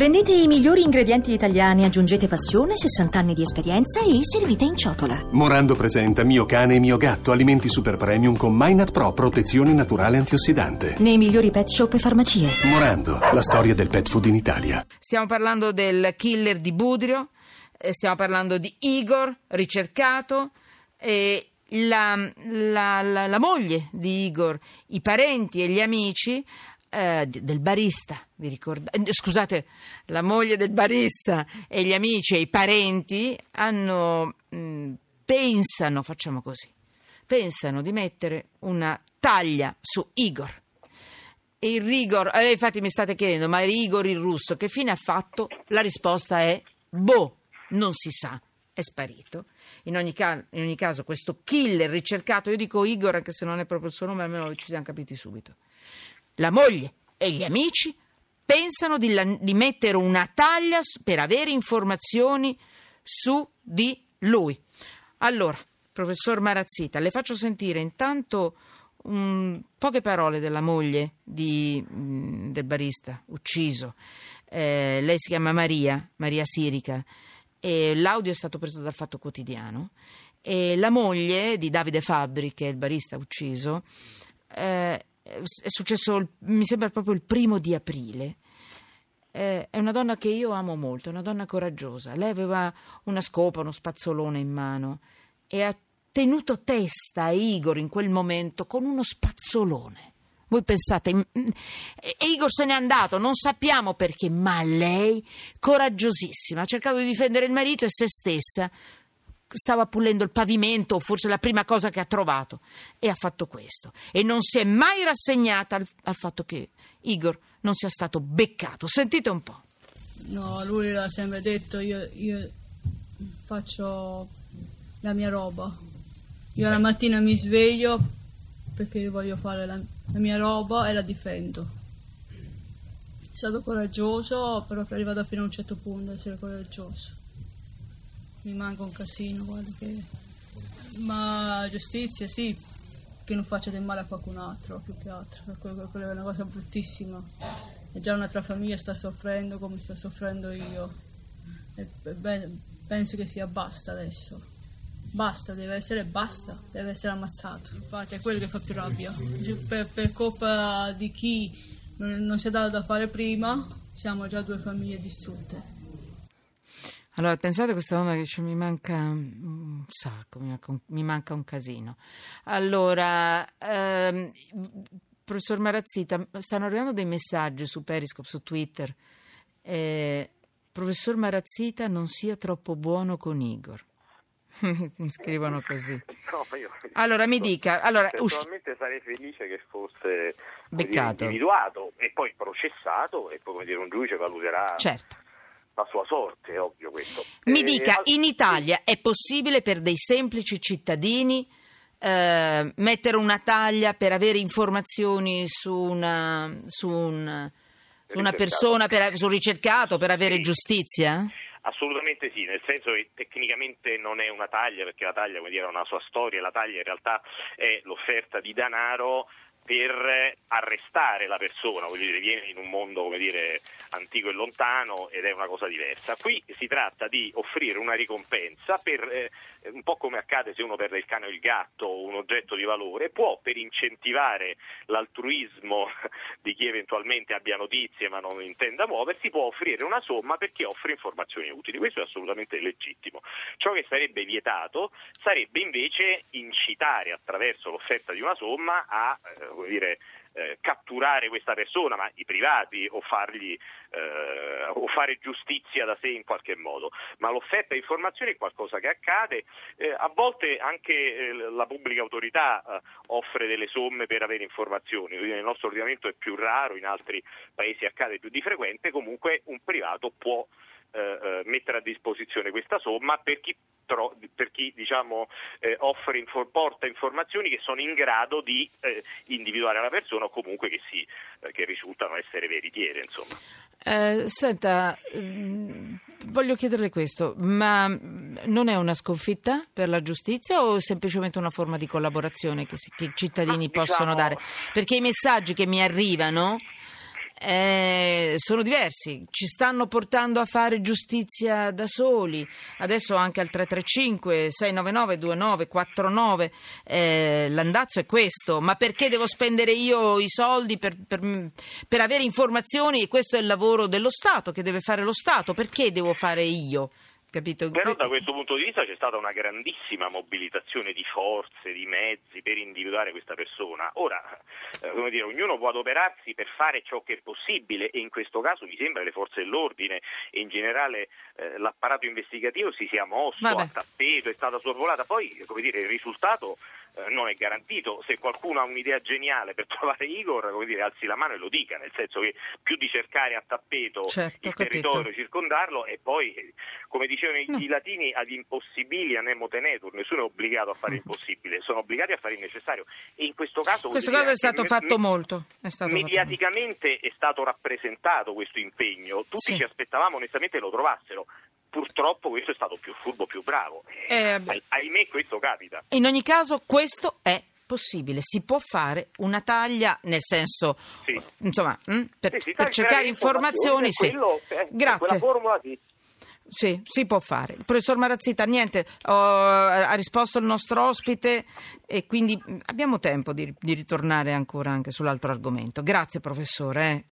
Prendete i migliori ingredienti italiani, aggiungete passione, 60 anni di esperienza e servite in ciotola. Morando presenta Mio cane e mio gatto, alimenti super premium con Minat Pro, protezione naturale antiossidante. Nei migliori pet shop e farmacie. Morando, la storia del pet food in Italia. Stiamo parlando del killer di Budrio, eh, stiamo parlando di Igor, ricercato, e la, la- la- la moglie di Igor, i parenti e gli amici eh, del barista, vi ricordate? eh, Scusate, la moglie del barista e gli amici e i parenti hanno, mh, pensano, facciamo così, pensano di mettere una taglia su Igor. E il rigor, eh, infatti mi state chiedendo, ma Igor il russo che fine ha fatto? La risposta è boh, non si sa, è sparito. In ogni, ca- in ogni caso questo killer ricercato, io dico Igor anche se non è proprio il suo nome, almeno ci siamo capiti subito. La moglie e gli amici pensano di, la- di mettere una taglia per avere informazioni su di lui. Allora, professor Marazzita, le faccio sentire intanto mm, poche parole della moglie di, mm, del barista ucciso. Eh, lei si chiama Maria, Maria Sirica, e l'audio è stato preso dal Fatto Quotidiano. E la moglie di Davide Fabbri, che è il barista ucciso, eh, è successo, mi sembra proprio il primo di aprile. Eh, è una donna che io amo molto, una donna coraggiosa. Lei aveva una scopa, uno spazzolone in mano e ha tenuto testa a Igor in quel momento con uno spazzolone. Voi pensate, mm, mm, Igor se n'è andato, non sappiamo perché, ma lei, coraggiosissima, ha cercato di difendere il marito e se stessa, stava pulendo il pavimento, o forse la prima cosa che ha trovato, e ha fatto questo. E non si è mai rassegnata al, al fatto che Igor non sia stato beccato. Sentite un po'. No, lui l'ha sempre detto, io, io faccio la mia roba. Io la mattina mi sveglio perché io voglio fare la, la mia roba e la difendo. È stato coraggioso, però è arrivato fino a un certo punto a essere coraggioso. Mi manca un casino, guarda che... Ma giustizia, sì, che non faccia del male a qualcun altro, più che altro, quella è una cosa bruttissima. E già un'altra famiglia sta soffrendo come sto soffrendo io. E beh, penso che sia basta adesso. Basta, deve essere basta, deve essere ammazzato. Infatti è quello che fa più rabbia. Cioè, Per, per colpa di chi non si è dato da fare prima, siamo già due famiglie distrutte. Allora, pensate a questa donna che dice, mi manca un sacco, mi manca un, mi manca un casino. Allora, ehm, professor Marazzita, stanno arrivando dei messaggi su Periscope, su Twitter. Eh, professor Marazzita, non sia troppo buono con Igor. mi scrivono così. No, io Allora, mi dica, allora, personalmente sarei felice che fosse dire, individuato e poi processato e poi come dire, un giudice valuterà certo. La sua sorte, è ovvio questo. Mi Eh, dica, al- in Italia è possibile per dei semplici cittadini eh, mettere una taglia per avere informazioni su una, su un- una persona, per, su un ricercato, per avere Sì. giustizia? Assolutamente sì, nel senso che tecnicamente non è una taglia, perché la taglia come dire, ha una sua storia, la taglia in realtà è l'offerta di denaro per arrestare la persona, voglio dire, viene in un mondo come dire, antico e lontano ed è una cosa diversa. Qui si tratta di offrire una ricompensa per, eh, un po' come accade se uno perde il cane o il gatto o un oggetto di valore, può per incentivare l'altruismo di chi eventualmente abbia notizie ma non intenda muoversi, può offrire una somma perché offre informazioni utili. Questo è assolutamente legittimo. Ciò che sarebbe vietato sarebbe invece incitare attraverso l'offerta di una somma a eh, come dire, eh, catturare questa persona, ma i privati o fargli eh, o fare giustizia da sé in qualche modo. Ma l'offerta di informazioni è qualcosa che accade, eh, a volte anche eh, la pubblica autorità eh, offre delle somme per avere informazioni, quindi nel nostro ordinamento è più raro, in altri paesi accade più di frequente, comunque un privato può eh, eh, mettere a disposizione questa somma per chi, tro- per chi diciamo, eh, offre infor- porta informazioni che sono in grado di eh, individuare la persona o comunque che, si, eh, che risultano essere veritiere. Insomma. Eh, senta, mm, voglio chiederle questo, ma non è una sconfitta per la giustizia o semplicemente una forma di collaborazione che, si- che i cittadini possono diciamo- dare? Perché i messaggi che mi arrivano eh, sono diversi, ci stanno portando a fare giustizia da soli. Adesso anche al 335 699 2949 eh, l'andazzo è questo, ma perché devo spendere io i soldi per, per, per avere informazioni? E questo è il lavoro dello Stato che deve fare lo Stato, perché devo fare io? Capito? Però da questo punto di vista c'è stata una grandissima mobilitazione di forze, di mezzi per individuare questa persona. Ora, eh, come dire, ognuno può adoperarsi per fare ciò che è possibile e in questo caso mi sembra che le forze dell'ordine e in generale eh, l'apparato investigativo si sia mosso Vabbè. a tappeto, è stata sorvolata. Poi, come dire, il risultato eh, non è garantito. Se qualcuno ha un'idea geniale per trovare Igor, come dire, alzi la mano e lo dica, nel senso che più di cercare a tappeto Certo, il capito. territorio, circondarlo e poi, eh, come dicevano i, No. i latini, ad impossibili anemo tenetur, nessuno è obbligato a fare il possibile, sono obbligati a fare il necessario. E in questo caso, questo caso è stato me- fatto me- molto. È stato fatto. Mediaticamente è stato rappresentato questo impegno, tutti Sì. ci aspettavamo onestamente lo trovassero. Purtroppo questo è stato più furbo, più bravo. Eh. Ah- ahimè questo capita. In ogni caso, questo è possibile, si può fare una taglia nel senso, Sì. insomma, mm, per, Sì, per cercare informazioni, sì. quello, eh, Grazie. Sì. Si può fare. Il professor Marazzita, niente, ho- ha risposto il nostro ospite e quindi mm, abbiamo tempo di, di ritornare ancora anche sull'altro argomento. Grazie professore. eh.